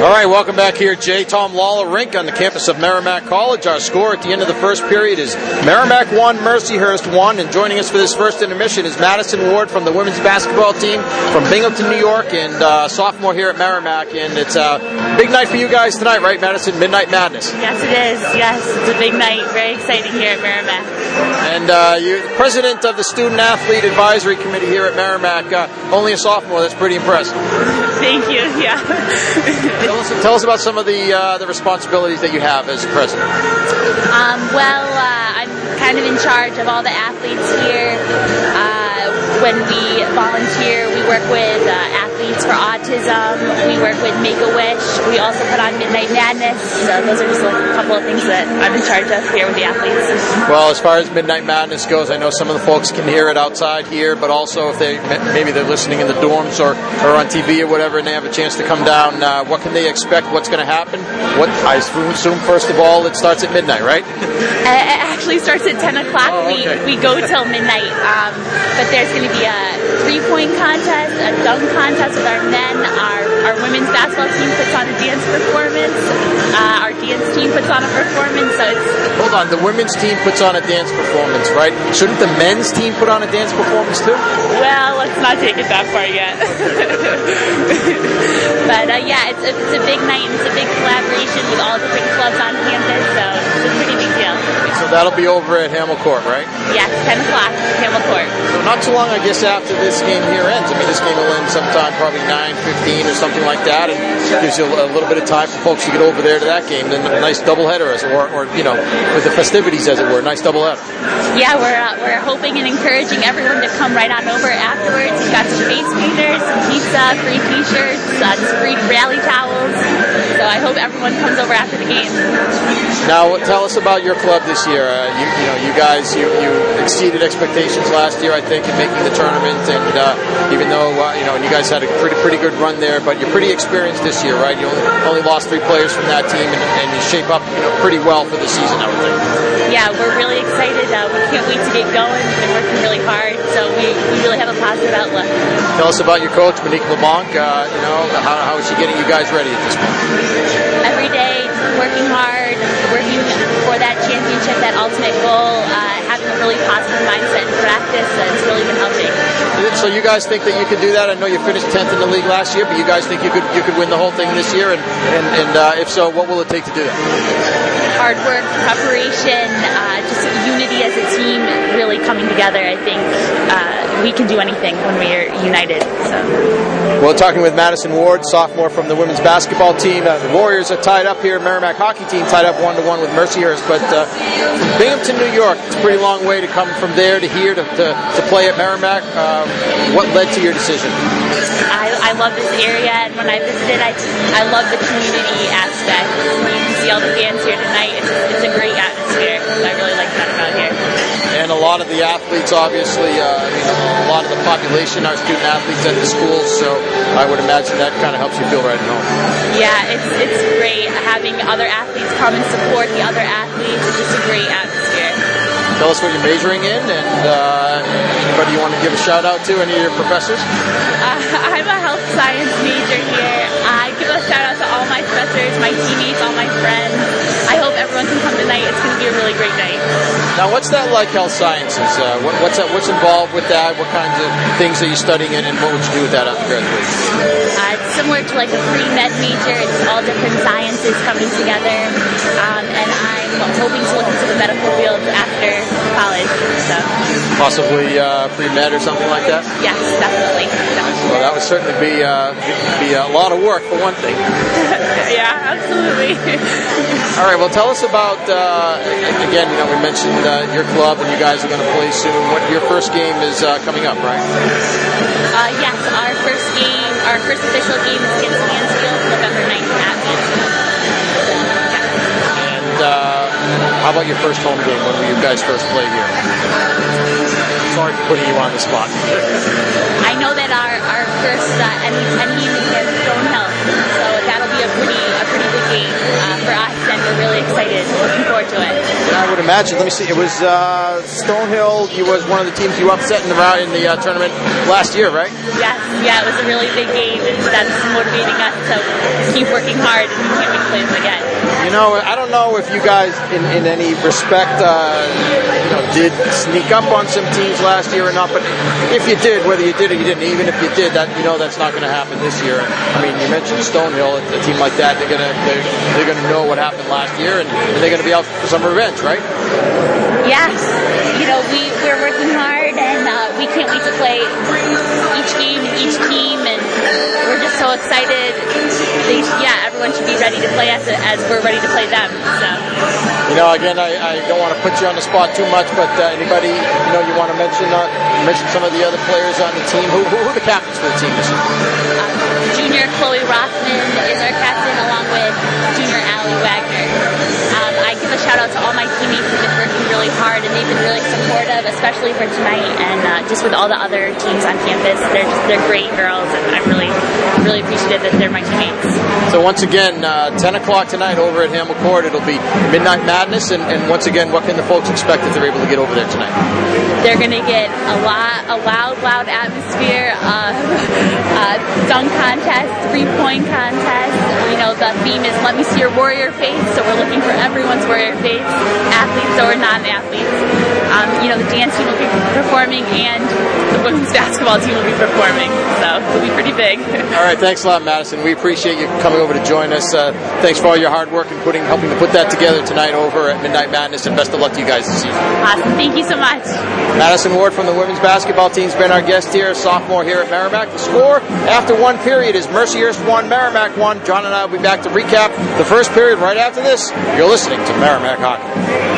All right, welcome back here, J. Thom Lawler Rink on the campus of Merrimack College. Our score at the end of the first period is Merrimack 1, Mercyhurst 1. And joining us for this first intermission is Madison Ward from the women's basketball team from Binghamton, New York, and uh, sophomore here at Merrimack. And it's a big night for you guys tonight, right, Madison? Midnight Madness. Yes, it is. Yes, it's a big night. Very exciting here at Merrimack. And uh, you're the president of the Student Athlete Advisory Committee here at Merrimack. Uh, only a sophomore. That's pretty impressive. Thank you. Yeah. Tell us, tell us about some of the uh, the responsibilities that you have as president. Um, well, uh, I'm kind of in charge of all the athletes here. Uh, when we volunteer, we work with uh, for autism. We work with Make a Wish. We also put on Midnight Madness. So those are just like a couple of things that I'm in charge of here with the athletes. Well, as far as Midnight Madness goes, I know some of the folks can hear it outside here, but also if they maybe they're listening in the dorms or, or on TV or whatever, and they have a chance to come down, uh, what can they expect? What's going to happen? What I assume first of all, it starts at midnight, right? Uh, It actually starts at 10 o'clock. Oh, okay. We, we go till midnight. Um, but there's going to be a three point contest, a dunk contest our men. Our, our women's basketball team puts on a dance performance. Uh, our dance team puts on a performance. So it's, Hold on, the women's team puts on a dance performance, right? Shouldn't the men's team put on a dance performance too? well, let's not take it that far yet. but uh, yeah, it's a, it's a big night and it's a big collaboration with all different clubs on campus. So it's a pretty So that'll be over at Hammel Court, right? Yes, 10 o'clock, Hammel Court. So not too long, I guess, after this game here ends. I mean, this game will end sometime probably 9:15 or something like that, and gives you a little bit of time for folks to get over there to that game. Then a nice doubleheader, as or, or you know, with the festivities, as it were, nice doubleheader. Yeah, we're uh, we're hoping and encouraging everyone to come right on over afterwards. We've got some face painters, some pizza, free T-shirts, uh, some free rally towels. So I hope everyone comes over after the game. Now, tell us about your club this year. Uh, you, you know, you guys, you, you exceeded expectations last year, I think, in making the tournament. And uh, even though uh, you know, and you guys had a pretty pretty good run there, but you're pretty experienced this year, right? You only, only lost three players from that team, and, and you shape up, you know, pretty well for the season, I would think. Yeah, we're really excited. Uh, we can't wait to get going. We've been working really hard, so we, we really have a positive outlook. Tell us about your coach, Monique LeBlanc. Uh, you know, how, how is she getting you guys ready at this point? Every day, working hard, working for that championship, that ultimate goal, uh, having a really positive mindset in practice, uh, it's really been helping. So you guys think that you could do that? I know you finished tenth in the league last year, but you guys think you could you could win the whole thing this year? And and, and uh, if so, what will it take to do that? Hard work, preparation, uh, just unity as a team, really coming together. I think uh, we can do anything when we are united. So. Well, talking with Madison Ward, sophomore from the women's basketball team. Uh, the Warriors are tied up here. Merrimack hockey team tied up one to one with Mercyhurst. But uh, from Binghamton, New York, it's a pretty long way to come from there to here to, to, to play at Merrimack. Um, what led to your decision? I, I love this area, and when I visited, I, I love the community aspect. You can see all the fans here tonight. It's, it's a great atmosphere. I really like that about here. And a lot of the athletes, obviously, uh, I mean, a lot of the population are student athletes at the schools, so I would imagine that kind of helps you feel right at home. Yeah, it's it's great having other athletes come and support the other athletes. It's just a great atmosphere. Tell us what you're majoring in, and uh, anybody you want to give a shout out to, any of your professors? Uh, I'm a health science major here. I give a shout out to all my professors, my teammates, all my friends. I everyone can come tonight. It's going to be a really great night. Now, what's that like, health sciences? Uh, what, what's that, what's involved with that? What kinds of things are you studying, and, and what would you do with that after graduation? Uh, it's similar to like a pre-med major. It's all different sciences coming together, hoping to look into the medical field after college. So Possibly uh, pre-med or something like that. yes, definitely. definitely. Well, that would certainly be uh, be a lot of work for one thing. yeah, absolutely. All right. Well, tell us about uh, again. You know, we mentioned uh, your club, and you guys are going to play soon. What your first game is uh, coming up, right? Uh, yes, our first game, our first official game is against how about your first home game when you guys first play here? Sorry for putting you on the spot. I know Let me see. It was uh, Stonehill. You was one of the teams you upset in the round in the uh, tournament last year, right? Yes, yeah, it was a really big game, and that's motivating us to keep working hard and can't wait to play them again. You know, I don't know if you guys, in, in any respect, uh, you know, did sneak up on some teams last year or not. But if you did, whether you did or you didn't, even if you did, that you know that's not going to happen this year. I mean, you mentioned Stonehill, a, a team like that, they're gonna they're, they're gonna know what happened last year, and, and they're gonna be out for some revenge, right? Yes, you know, we we're working hard, and uh, we can't wait to play each game, each team, and we're just so excited. They, yeah, everyone should be ready to play us as we're ready to play them. So. You know, again, I, I don't want to put you on the spot too much, but uh, anybody, you know, you want to mention uh, mention some of the other players on the team. Who, who, who are the captains for the team this year? Um, junior Chloe Rothman is our captain, for tonight, and uh, just with all the other teams on campus. They're just, they're great girls, and I'm really really appreciative that they're my teammates. So once again, uh, 10 o'clock tonight over at Hammel Court. It'll be Midnight Madness, and, and once again, what can the folks expect if they're able to get over there tonight? They're going to get a lot, a loud, loud atmosphere, uh, uh, dunk contest, three point contest. The theme is "Let me see your warrior face," so we're looking for everyone's warrior face, athletes or non-athletes. Um, you know, the dance team will be performing, and the women's basketball team will be performing. So it'll be pretty big. All right, thanks a lot, Madison. We appreciate you coming over to join us. Uh, thanks for all your hard work and putting, helping to put that together tonight over at Midnight Madness, and best of luck to you guys this season. Awesome. Thank you so much. Madison Ward from the women's basketball team's been our guest here, sophomore here at Merrimack. The score after one period is Mercyhurst 1, Merrimack 1. John and I will be back to recap the first period right after this. You're listening to Merrimack Hockey.